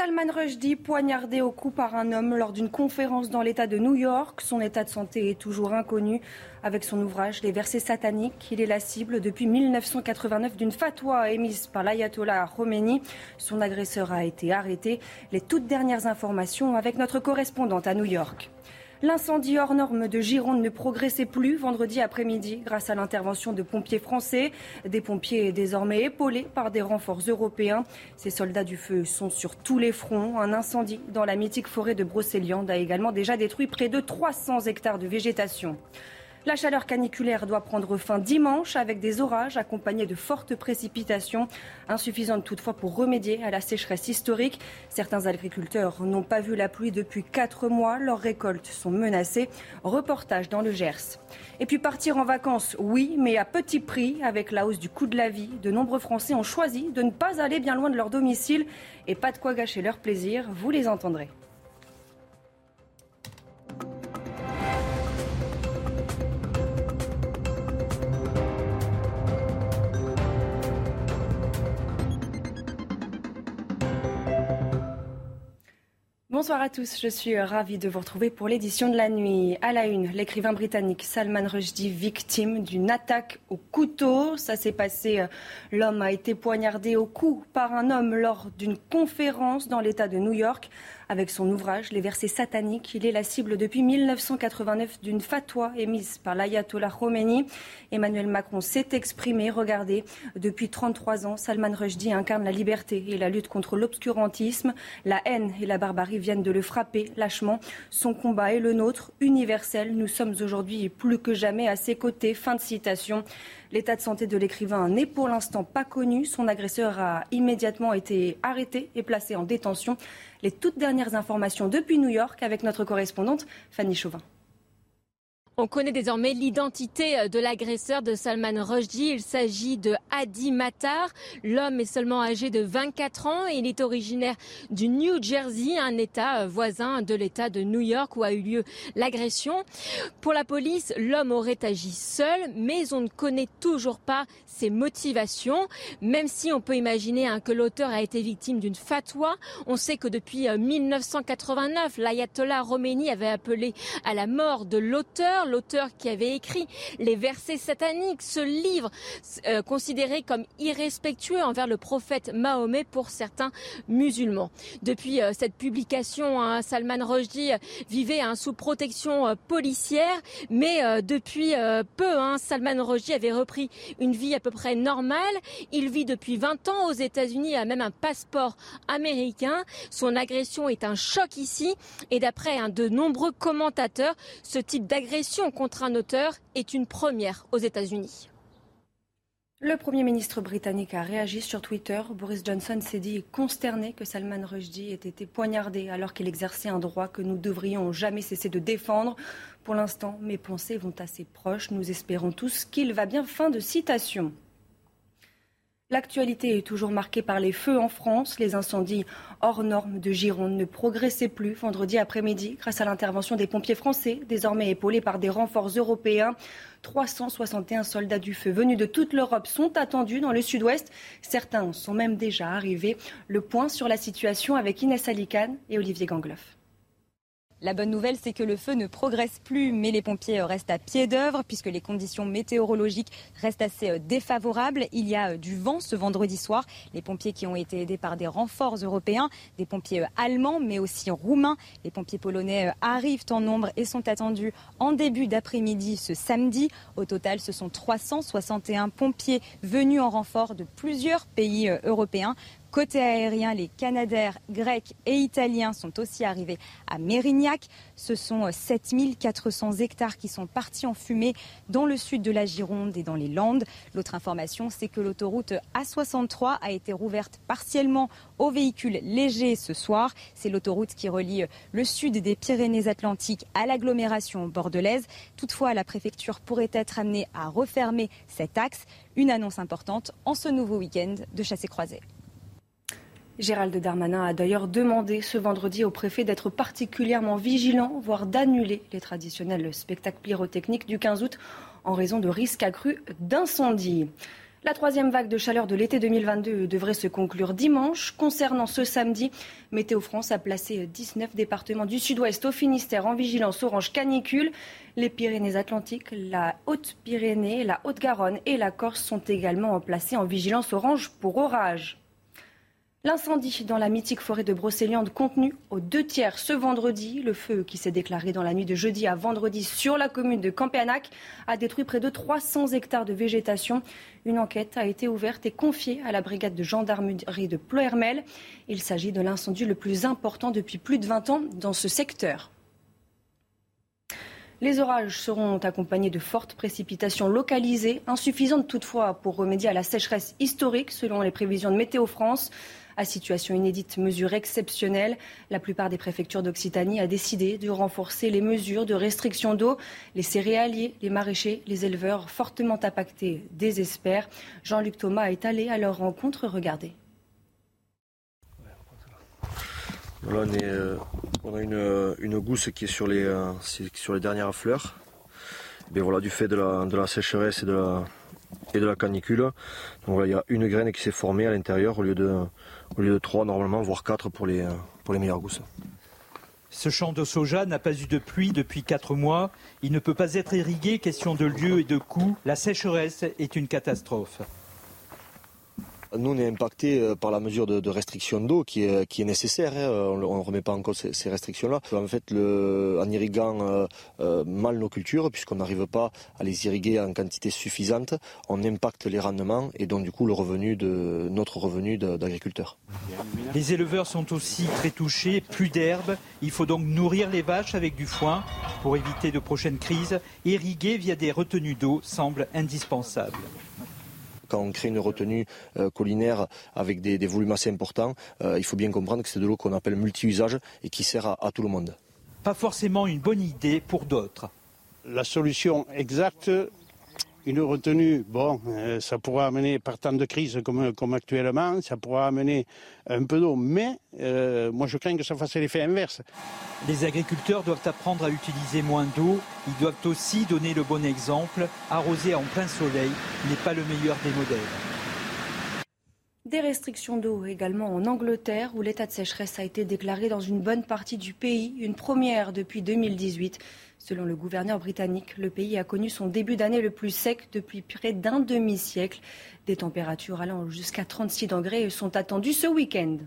Salman Rushdie poignardé au cou par un homme lors d'une conférence dans l'État de New York. Son état de santé est toujours inconnu. Avec son ouvrage Les versets sataniques, il est la cible depuis 1989 d'une fatwa émise par l'ayatollah Khomeini. Son agresseur a été arrêté. Les toutes dernières informations avec notre correspondante à New York. L'incendie hors norme de Gironde ne progressait plus vendredi après-midi grâce à l'intervention de pompiers français. Des pompiers désormais épaulés par des renforts européens. Ces soldats du feu sont sur tous les fronts. Un incendie dans la mythique forêt de Brocéliande a également déjà détruit près de 300 hectares de végétation. La chaleur caniculaire doit prendre fin dimanche avec des orages accompagnés de fortes précipitations, insuffisantes toutefois pour remédier à la sécheresse historique. Certains agriculteurs n'ont pas vu la pluie depuis quatre mois. Leurs récoltes sont menacées. Reportage dans le Gers. Et puis partir en vacances, oui, mais à petit prix. Avec la hausse du coût de la vie, de nombreux Français ont choisi de ne pas aller bien loin de leur domicile et pas de quoi gâcher leur plaisir. Vous les entendrez. Bonsoir à tous, je suis ravie de vous retrouver pour l'édition de la nuit. À la une, l'écrivain britannique Salman Rushdie, victime d'une attaque au couteau. Ça s'est passé, l'homme a été poignardé au cou par un homme lors d'une conférence dans l'État de New York. Avec son ouvrage Les versets sataniques, il est la cible depuis 1989 d'une fatwa émise par l'ayatollah Khomeini. Emmanuel Macron s'est exprimé. Regardez, depuis 33 ans, Salman Rushdie incarne la liberté et la lutte contre l'obscurantisme. La haine et la barbarie de le frapper lâchement. Son combat est le nôtre, universel. Nous sommes aujourd'hui plus que jamais à ses côtés. Fin de citation. L'état de santé de l'écrivain n'est pour l'instant pas connu. Son agresseur a immédiatement été arrêté et placé en détention. Les toutes dernières informations depuis New York avec notre correspondante Fanny Chauvin. On connaît désormais l'identité de l'agresseur de Salman Rushdie. Il s'agit de Hadi Matar. L'homme est seulement âgé de 24 ans et il est originaire du New Jersey, un État voisin de l'État de New York où a eu lieu l'agression. Pour la police, l'homme aurait agi seul, mais on ne connaît toujours pas ses motivations. Même si on peut imaginer hein, que l'auteur a été victime d'une fatwa, on sait que depuis 1989, l'ayatollah Khomeini avait appelé à la mort de l'auteur l'auteur qui avait écrit les versets sataniques, ce livre euh, considéré comme irrespectueux envers le prophète Mahomet pour certains musulmans. Depuis euh, cette publication, hein, Salman Rushdie vivait hein, sous protection euh, policière, mais depuis peu, hein, Salman Rushdie avait repris une vie à peu près normale. Il vit depuis 20 ans aux États-Unis, a même un passeport américain. Son agression est un choc ici, et d'après de nombreux commentateurs, ce type d'agression contre un auteur est une première aux États-Unis. Le Premier ministre britannique a réagi sur Twitter. Boris Johnson s'est dit consterné que Salman Rushdie ait été poignardé alors qu'il exerçait un droit que nous devrions jamais cesser de défendre. Pour l'instant, mes pensées vont assez proches. Nous espérons tous qu'il va bien. Fin de citation. L'actualité est toujours marquée par les feux en France. Les incendies hors normes de Gironde ne progressaient plus vendredi après-midi grâce à l'intervention des pompiers français, désormais épaulés par des renforts européens. 361 soldats du feu venus de toute l'Europe sont attendus dans le sud-ouest. Certains sont même déjà arrivés. Le point sur la situation avec Inès Alicane et Olivier Gangloff. La bonne nouvelle, c'est que le feu ne progresse plus, mais les pompiers restent à pied d'œuvre puisque les conditions météorologiques restent assez euh, défavorables. Il y a euh, du vent ce vendredi soir. Les pompiers qui ont été aidés par des renforts européens, des pompiers euh, allemands, mais aussi roumains. Les pompiers polonais arrivent en nombre et sont attendus en début d'après-midi ce samedi. Au total, ce sont 361 pompiers venus en renfort de plusieurs pays européens Côté aérien, les Canadaires, Grecs et Italiens sont aussi arrivés à Mérignac. Ce sont 7400 hectares qui sont partis en fumée dans le sud de la Gironde et dans les Landes. L'autre information, c'est que l'autoroute A63 a été rouverte partiellement aux véhicules légers ce soir. C'est l'autoroute qui relie le sud des Pyrénées-Atlantiques à l'agglomération bordelaise. Toutefois, la préfecture pourrait être amenée à refermer cet axe. Une annonce importante en ce nouveau week-end de chassé-croisé. Gérald Darmanin a d'ailleurs demandé ce vendredi au préfet d'être particulièrement vigilant, voire d'annuler les traditionnels spectacles pyrotechniques du 15 août en raison de risques accrus d'incendie. La troisième vague de chaleur de l'été 2022 devrait se conclure dimanche. Concernant ce samedi, Météo France a placé 19 départements du sud-ouest au Finistère en vigilance orange canicule. Les Pyrénées-Atlantiques, la Haute-Pyrénées, la Haute-Garonne et la Corse sont également placés en vigilance orange pour orage. L'incendie dans la mythique forêt de Brocéliande contenu aux deux tiers ce vendredi. Le feu qui s'est déclaré dans la nuit de jeudi à vendredi sur la commune de Campéanac a détruit près de 300 hectares de végétation. Une enquête a été ouverte et confiée à la brigade de gendarmerie de Ploermel. Il s'agit de l'incendie le plus important depuis plus de 20 ans dans ce secteur. Les orages seront accompagnés de fortes précipitations localisées, insuffisantes toutefois pour remédier à la sécheresse historique selon les prévisions de Météo France. À situation inédite, mesure exceptionnelle, la plupart des préfectures d'Occitanie a décidé de renforcer les mesures de restriction d'eau. Les céréaliers, les maraîchers, les éleveurs fortement impactés désespèrent. Jean-Luc Thomas est allé à leur rencontre. Regardez. Euh, on, a une, une, gousse qui est sur les, euh, sur les dernières fleurs. Et voilà, du fait de la, de la sécheresse et de la, et de la canicule. Donc il y a une graine qui s'est formée à l'intérieur au lieu de, au lieu de trois normalement, voire quatre pour les, pour les meilleures gousses. Ce champ de soja n'a pas eu de pluie depuis quatre mois. Il ne peut pas être irrigué, question de lieu et de coût. La sécheresse est une catastrophe. Nous, on est impacté euh, par la mesure de, restriction d'eau qui est, nécessaire. Hein. On ne remet pas en cause ces, restrictions-là. En fait, en irriguant euh, euh, mal nos cultures, puisqu'on n'arrive pas à les irriguer en quantité suffisante, on impacte les rendements et donc du coup le revenu de notre revenu d'agriculteur. Les éleveurs sont aussi très touchés, plus d'herbe. Il faut donc nourrir les vaches avec du foin pour éviter de prochaines crises. Irriguer via des retenues d'eau semble indispensable quand on crée une retenue euh, collinaire avec des, volumes assez importants, euh, il faut bien comprendre que c'est de l'eau qu'on appelle multi-usage et qui sert à tout le monde. Pas forcément une bonne idée pour d'autres. La solution exacte, une retenue, bon, euh, ça pourra amener, par temps de crise comme, comme actuellement, ça pourra amener un peu d'eau, mais euh, moi je crains que ça fasse l'effet inverse. Les agriculteurs doivent apprendre à utiliser moins d'eau, ils doivent aussi donner le bon exemple. Arroser en plein soleil n'est pas le meilleur des modèles. Des restrictions d'eau également en Angleterre, où l'état de sécheresse a été déclaré dans une bonne partie du pays, une première depuis 2018. Selon le gouverneur britannique, le pays a connu son début d'année le plus sec depuis près d'un demi-siècle. Des températures allant jusqu'à 36 degrés sont attendues ce week-end.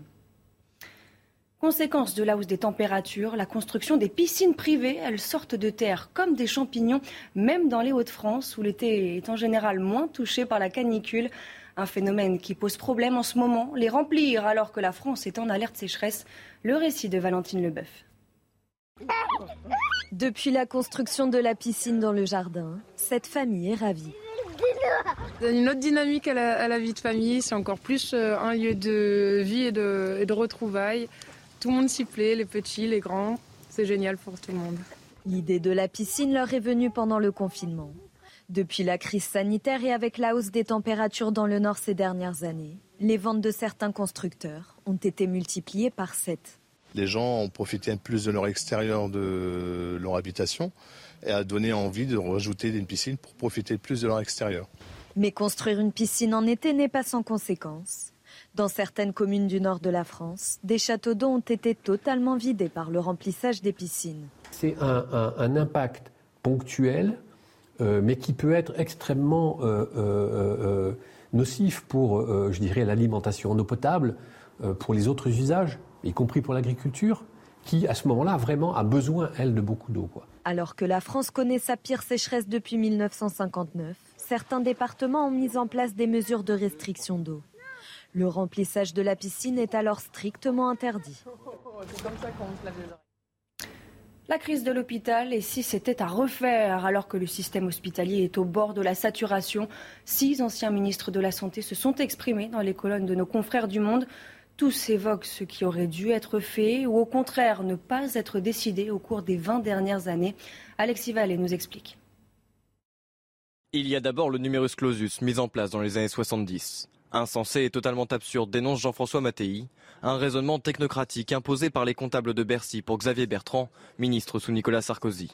Conséquence de la hausse des températures, la construction des piscines privées, elles sortent de terre comme des champignons, même dans les Hauts-de-France, où l'été est en général moins touché par la canicule. Un phénomène qui pose problème en ce moment, les remplir alors que la France est en alerte sécheresse. Le récit de Valentine Leboeuf. Depuis la construction de la piscine dans le jardin, cette famille est ravie. Ça donne une autre dynamique à la, vie de famille. C'est encore plus euh, un lieu de vie et de, et de retrouvailles. Tout le monde s'y plaît, les petits, les grands. C'est génial pour tout le monde. L'idée de la piscine leur est venue pendant le confinement. Depuis la crise sanitaire et avec la hausse des températures dans le nord ces dernières années, les ventes de certains constructeurs ont été multipliées par 7 les gens ont profité plus de leur extérieur de leur habitation et a donné envie de rajouter une piscine pour profiter plus de leur extérieur. Mais construire une piscine en été n'est pas sans conséquences. Dans certaines communes du nord de la France, des châteaux d'eau ont été totalement vidés par le remplissage des piscines. C'est un, impact ponctuel, euh, mais qui peut être extrêmement euh, euh, nocif pour, je dirais, l'alimentation en eau potable, pour les autres usages y compris pour l'agriculture, qui à ce moment-là vraiment a besoin, elle, de beaucoup d'eau. Alors que la France connaît sa pire sécheresse depuis 1959, certains départements ont mis en place des mesures de restriction d'eau. Le remplissage de la piscine est alors strictement interdit. La crise de l'hôpital, et si c'était à refaire, alors que le système hospitalier est au bord de la saturation, six anciens ministres de la Santé se sont exprimés dans les colonnes de nos confrères du Monde. Tous évoquent ce qui aurait dû être fait ou au contraire ne pas être décidé au cours des 20 dernières années. Alexis Vallée nous explique. Il y a d'abord le numerus clausus mis en place dans les années 70. Insensé et totalement absurde, dénonce Jean-François Mattei, un raisonnement technocratique imposé par les comptables de Bercy pour Xavier Bertrand, ministre sous Nicolas Sarkozy.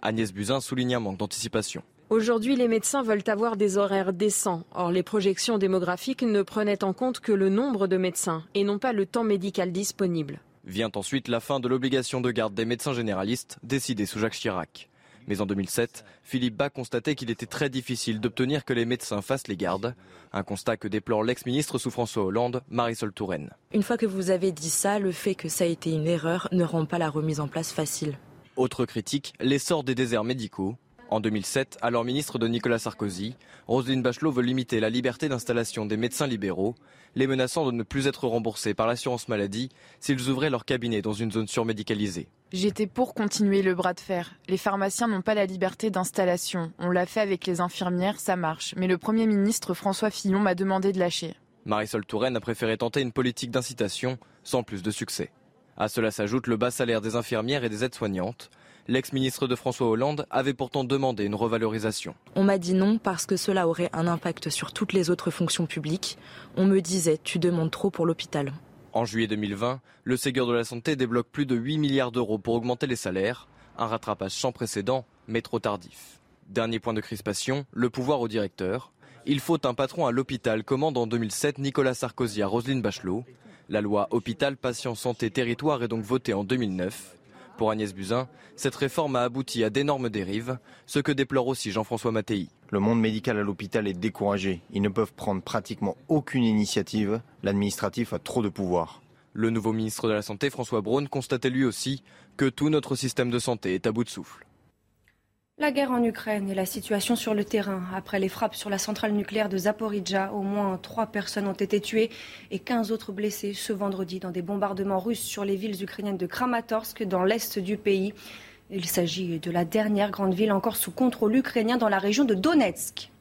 Agnès Buzyn souligne un manque d'anticipation. Aujourd'hui, les médecins veulent avoir des horaires décents. Or, les projections démographiques ne prenaient en compte que le nombre de médecins et non pas le temps médical disponible. Vient ensuite la fin de l'obligation de garde des médecins généralistes, décidée sous Jacques Chirac. Mais en 2007, Philippe Bas constatait qu'il était très difficile d'obtenir que les médecins fassent les gardes. Un constat que déplore l'ex-ministre sous François Hollande, Marisol Touraine. Une fois que vous avez dit ça, le fait que ça a été une erreur ne rend pas la remise en place facile. Autre critique, l'essor des déserts médicaux. En 2007, alors ministre de Nicolas Sarkozy, Roselyne Bachelot veut limiter la liberté d'installation des médecins libéraux, les menaçant de ne plus être remboursés par l'assurance maladie s'ils ouvraient leur cabinet dans une zone surmédicalisée. J'étais pour continuer le bras de fer. Les pharmaciens n'ont pas la liberté d'installation. On l'a fait avec les infirmières, ça marche. Mais le Premier ministre François Fillon m'a demandé de lâcher. Marisol Touraine a préféré tenter une politique d'incitation sans plus de succès. À cela s'ajoute le bas salaire des infirmières et des aides-soignantes. L'ex-ministre de François Hollande avait pourtant demandé une revalorisation. On m'a dit non parce que cela aurait un impact sur toutes les autres fonctions publiques. On me disait tu demandes trop pour l'hôpital. En juillet 2020, le Ségur de la Santé débloque plus de 8 milliards d'euros pour augmenter les salaires, un rattrapage sans précédent, mais trop tardif. Dernier point de crispation, le pouvoir au directeur. Il faut un patron à l'hôpital, commande en 2007 Nicolas Sarkozy à Roselyne Bachelot. La loi Hôpital, Patient, Santé, Territoire est donc votée en 2009. Pour Agnès Buzyn, cette réforme a abouti à d'énormes dérives, ce que déplore aussi Jean-François Mattei. Le monde médical à l'hôpital est découragé. Ils ne peuvent prendre pratiquement aucune initiative. L'administratif a trop de pouvoir. Le nouveau ministre de la Santé, François Braun, constatait lui aussi que tout notre système de santé est à bout de souffle. La guerre en Ukraine et la situation sur le terrain. Après les frappes sur la centrale nucléaire de Zaporizhzhia, au moins trois personnes ont été tuées et 15 autres blessées ce vendredi dans des bombardements russes sur les villes ukrainiennes de Kramatorsk dans l'est du pays. Il s'agit de la dernière grande ville encore sous contrôle ukrainien dans la région de Donetsk.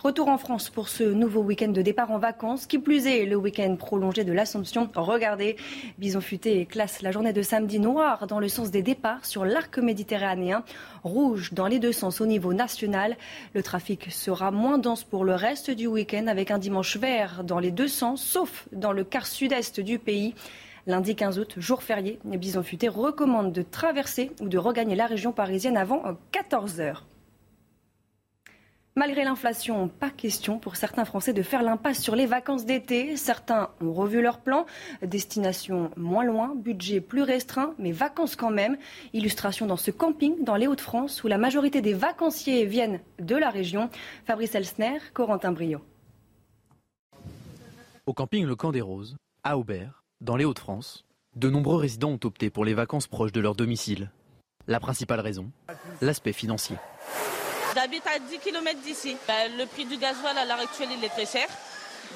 Retour en France pour ce nouveau week-end de départ en vacances. Qui plus est, le week-end prolongé de l'Assomption. Regardez, Bison Futé classe la journée de samedi noire dans le sens des départs sur l'arc méditerranéen, rouge dans les deux sens au niveau national. Le trafic sera moins dense pour le reste du week-end avec un dimanche vert dans les deux sens, sauf dans le quart sud-est du pays. Lundi 15 août, jour férié, Bison Futé recommande de traverser ou de regagner la région parisienne avant 14 heures. Malgré l'inflation, pas question pour certains Français de faire l'impasse sur les vacances d'été. Certains ont revu leur plan. Destination moins loin, budget plus restreint, mais vacances quand même. Illustration dans ce camping dans les Hauts-de-France où la majorité des vacanciers viennent de la région. Fabrice Elsner, Corentin Brio. Au camping Le Camp des Roses, à Aubert, dans les Hauts-de-France, de nombreux résidents ont opté pour les vacances proches de leur domicile. La principale raison, l'aspect financier. J'habite à 10 km d'ici. Ben, le prix du gasoil à l'heure actuelle, il est très cher.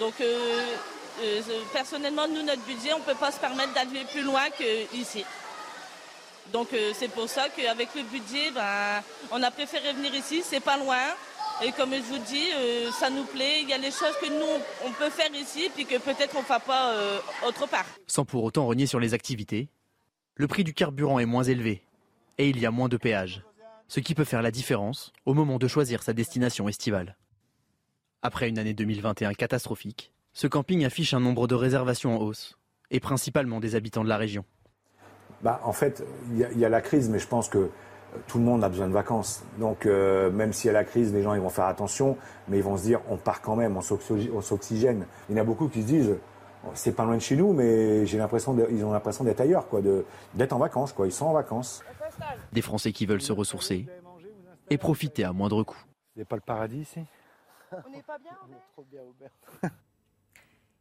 Donc, euh, euh, personnellement, nous, notre budget, on ne peut pas se permettre d'aller plus loin qu'ici. Donc, euh, c'est pour ça qu'avec le budget, ben, on a préféré venir ici. C'est pas loin. Et comme je vous dis, ça nous plaît. Il y a les choses que nous, on peut faire ici, puis que peut-être on ne fera pas autre part. Sans pour autant renier sur les activités, le prix du carburant est moins élevé et il y a moins de péages ce qui peut faire la différence au moment de choisir sa destination estivale. Après une année 2021 catastrophique, ce camping affiche un nombre de réservations en hausse, et principalement des habitants de la région. Bah, en fait, il y, a la crise, mais je pense que euh, tout le monde a besoin de vacances. Donc, euh, même s'il y a la crise, les gens ils vont faire attention, mais ils vont se dire on part quand même, on s'oxygène. Il y en a beaucoup qui se disent c'est pas loin de chez nous, mais j'ai l'impression ils ont l'impression d'être ailleurs, quoi, d'être en vacances, quoi. Ils sont en vacances. Des Français qui veulent se ressourcer et profiter à moindre coût. C'est pas le paradis ici? On n'est pas bien, On est trop bien,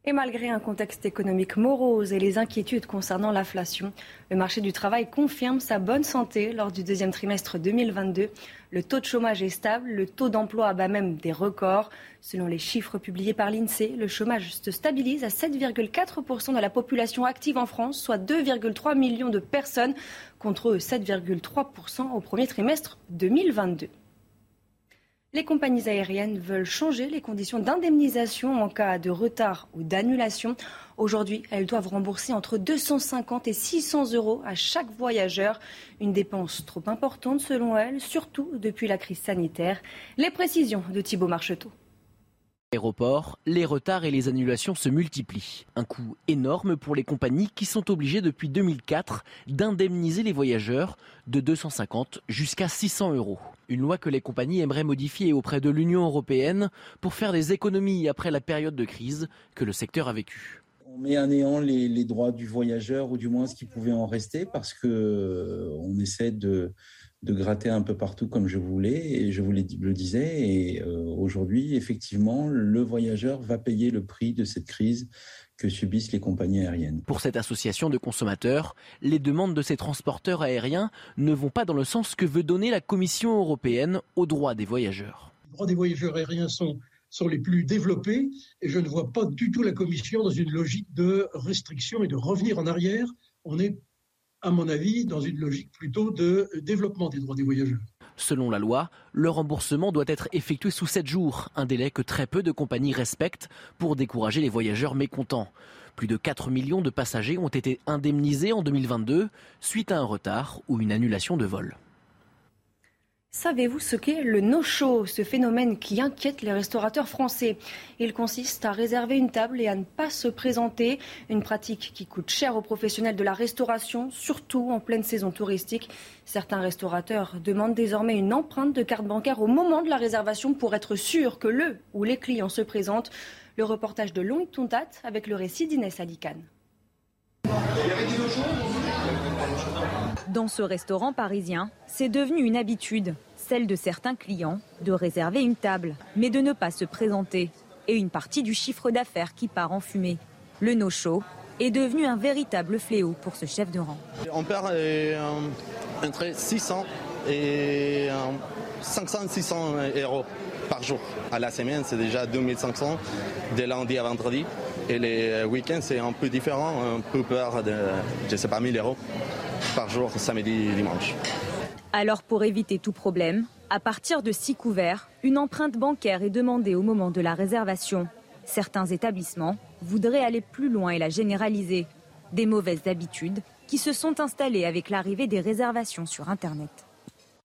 Et malgré un contexte économique morose et les inquiétudes concernant l'inflation, le marché du travail confirme sa bonne santé lors du deuxième trimestre 2022. Le taux de chômage est stable, le taux d'emploi bat même des records. Selon les chiffres publiés par l'INSEE, le chômage se stabilise à 7,4% de la population active en France, soit 2,3 millions de personnes contre 7,3% au premier trimestre 2022. Les compagnies aériennes veulent changer les conditions d'indemnisation en cas de retard ou d'annulation. Aujourd'hui, elles doivent rembourser entre 250 et 600 euros à chaque voyageur. Une dépense trop importante selon elles, surtout depuis la crise sanitaire. Les précisions de Thibault Marcheteau. Aéroport, les retards et les annulations se multiplient. Un coût énorme pour les compagnies qui sont obligées depuis 2004 d'indemniser les voyageurs de 250 jusqu'à 600 euros. Une loi que les compagnies aimeraient modifier auprès de l'Union européenne pour faire des économies après la période de crise que le secteur a vécue. On met à néant les, droits du voyageur ou du moins ce qui pouvait en rester parce que euh, on essaie de de gratter un peu partout comme je voulais et je vous le disais et euh, aujourd'hui effectivement le voyageur va payer le prix de cette crise que subissent les compagnies aériennes. Pour cette association de consommateurs, les demandes de ces transporteurs aériens ne vont pas dans le sens que veut donner la Commission européenne aux droits des voyageurs. Les droits des voyageurs aériens sont sont les plus développés et je ne vois pas du tout la Commission dans une logique de restriction et de revenir en arrière. On est à mon avis, dans une logique plutôt de développement des droits des voyageurs. Selon la loi, le remboursement doit être effectué sous 7 jours, un délai que très peu de compagnies respectent pour décourager les voyageurs mécontents. Plus de 4 millions de passagers ont été indemnisés en 2022 suite à un retard ou une annulation de vol. Savez-vous ce qu'est le no-show, ce phénomène qui inquiète les restaurateurs français? Il consiste à réserver une table et à ne pas se présenter, une pratique qui coûte cher aux professionnels de la restauration, surtout en pleine saison touristique. Certains restaurateurs demandent désormais une empreinte de carte bancaire au moment de la réservation pour être sûr que le ou les clients se présentent. Le reportage de Long Tontat avec le récit d'Inès Alicane. Dans ce restaurant parisien, c'est devenu une habitude, celle de certains clients, de réserver une table, mais de ne pas se présenter, et une partie du chiffre d'affaires qui part en fumée. Le no-show est devenu un véritable fléau pour ce chef de rang. On perd euh, entre 600 et 500-600 euros par jour. À la semaine, c'est déjà 2500 de lundi à vendredi. Et les week-ends, c'est un peu différent, un peu peur de, je sais pas, 1000 euros par jour, samedi et dimanche. Alors pour éviter tout problème, à partir de six couverts, une empreinte bancaire est demandée au moment de la réservation. Certains établissements voudraient aller plus loin et la généraliser. Des mauvaises habitudes qui se sont installées avec l'arrivée des réservations sur Internet.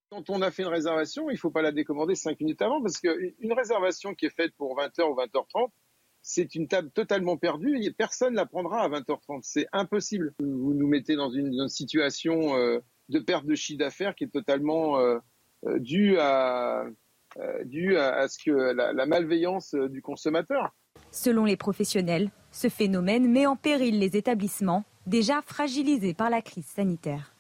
Quand on a fait une réservation, il ne faut pas la décommander cinq minutes avant parce qu'une réservation qui est faite pour 20h ou 20h30, c'est une table totalement perdue et personne ne la prendra à 20h30. C'est impossible. Vous nous mettez dans une, situation euh, de perte de chiffre d'affaires qui est totalement euh, euh, due, à, à, ce que la, la malveillance du consommateur. Selon les professionnels, ce phénomène met en péril les établissements déjà fragilisés par la crise sanitaire.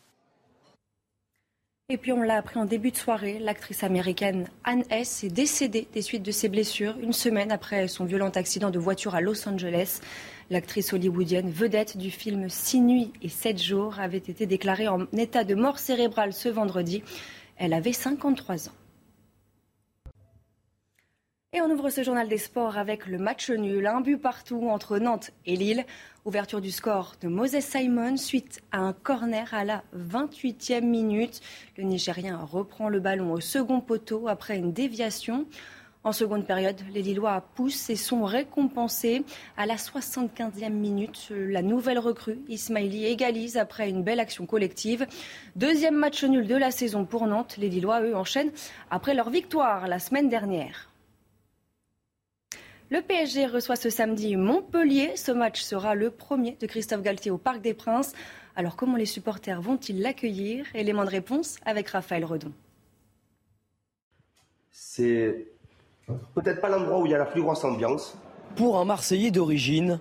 Et puis on l'a appris en début de soirée, l'actrice américaine Anne S est décédée des suites de ses blessures une semaine après son violent accident de voiture à Los Angeles. L'actrice hollywoodienne, vedette du film Six nuits et sept jours, avait été déclarée en état de mort cérébrale ce vendredi. Elle avait 53 ans. Et on ouvre ce journal des sports avec le match nul, un but partout entre Nantes et Lille. Ouverture du score de Moses Simon suite à un corner à la 28e minute. Le Nigérien reprend le ballon au second poteau après une déviation. En seconde période, les Lillois poussent et sont récompensés. À la 75e minute, la nouvelle recrue, Ismaili, égalise après une belle action collective. Deuxième match nul de la saison pour Nantes. Les Lillois, eux, enchaînent après leur victoire la semaine dernière. Le PSG reçoit ce samedi Montpellier. Ce match sera le premier de Christophe Galtier au Parc des Princes. Alors comment les supporters vont-ils l'accueillir? Élément de réponse avec Raphaël Redon. C'est peut-être pas l'endroit où il y a la plus grosse ambiance. Pour un Marseillais d'origine,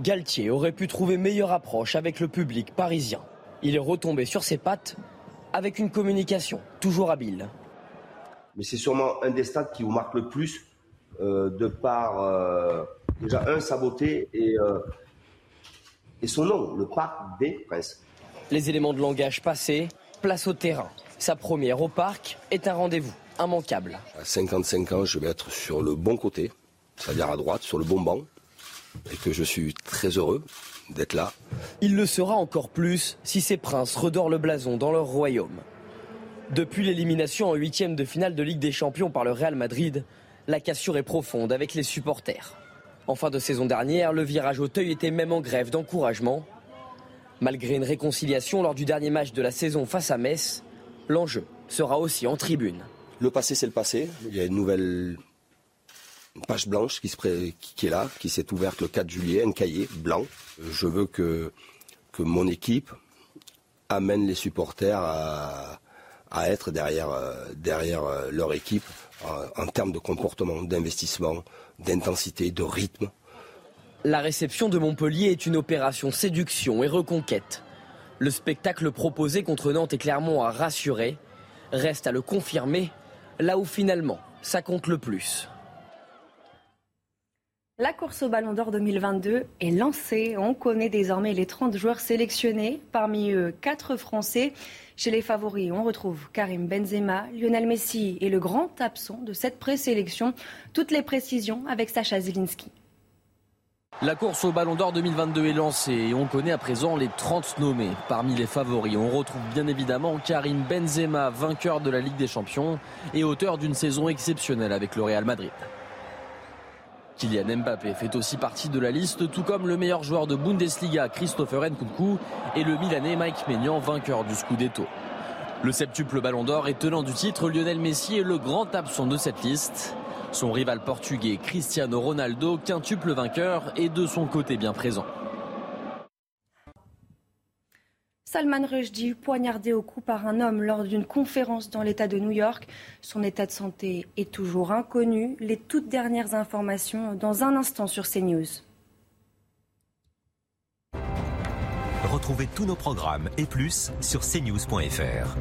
Galtier aurait pu trouver meilleure approche avec le public parisien. Il est retombé sur ses pattes avec une communication toujours habile. Mais c'est sûrement un des stades qui vous marque le plus de par euh, Déjà, un, sa beauté et, euh, et son nom, le Parc des Princes. Les éléments de langage passés, place au terrain. Sa première au parc est un rendez-vous immanquable. À 55 ans, je vais être sur le bon côté, c'est-à-dire à droite, sur le bon banc, et que je suis très heureux d'être là. Il le sera encore plus si ces princes redorent le blason dans leur royaume. Depuis l'élimination en huitième de finale de Ligue des Champions par le Real Madrid, la cassure est profonde avec les supporters. En fin de saison dernière, le virage Auteuil était même en grève d'encouragement. Malgré une réconciliation lors du dernier match de la saison face à Metz, l'enjeu sera aussi en tribune. Le passé, c'est le passé. Il y a une nouvelle page blanche qui, est là, qui s'est ouverte le 4 juillet, un cahier blanc. Je veux que, mon équipe amène les supporters à, être derrière, euh, euh, leur équipe en, en termes de comportement, d'investissement, d'intensité, de rythme. La réception de Montpellier est une opération séduction et reconquête. Le spectacle proposé contre Nantes et Clermont a rassuré. Reste à le confirmer, là où finalement ça compte le plus. La course au Ballon d'Or 2022 est lancée. On connaît désormais les 30 joueurs sélectionnés. Parmi eux, 4 Français. Chez les favoris, on retrouve Karim Benzema, Lionel Messi et le grand absent de cette présélection. Toutes les précisions avec Sacha Zilinski. La course au Ballon d'Or 2022 est lancée et on connaît à présent les 30 nommés. Parmi les favoris, on retrouve bien évidemment Karim Benzema, vainqueur de la Ligue des Champions et auteur d'une saison exceptionnelle avec le Real Madrid. Kylian Mbappé fait aussi partie de la liste, tout comme le meilleur joueur de Bundesliga, Christopher Nkunku, et le Milanais Mike Maignan, vainqueur du Scudetto. Le septuple Ballon d'Or et tenant du titre, Lionel Messi est le grand absent de cette liste. Son rival portugais Cristiano Ronaldo, quintuple vainqueur, est de son côté bien présent. Salman Rushdie, poignardé au cou par un homme lors d'une conférence dans l'État de New York. Son état de santé est toujours inconnu. Les toutes dernières informations dans un instant sur CNews. Retrouvez tous nos programmes et plus sur cnews.fr.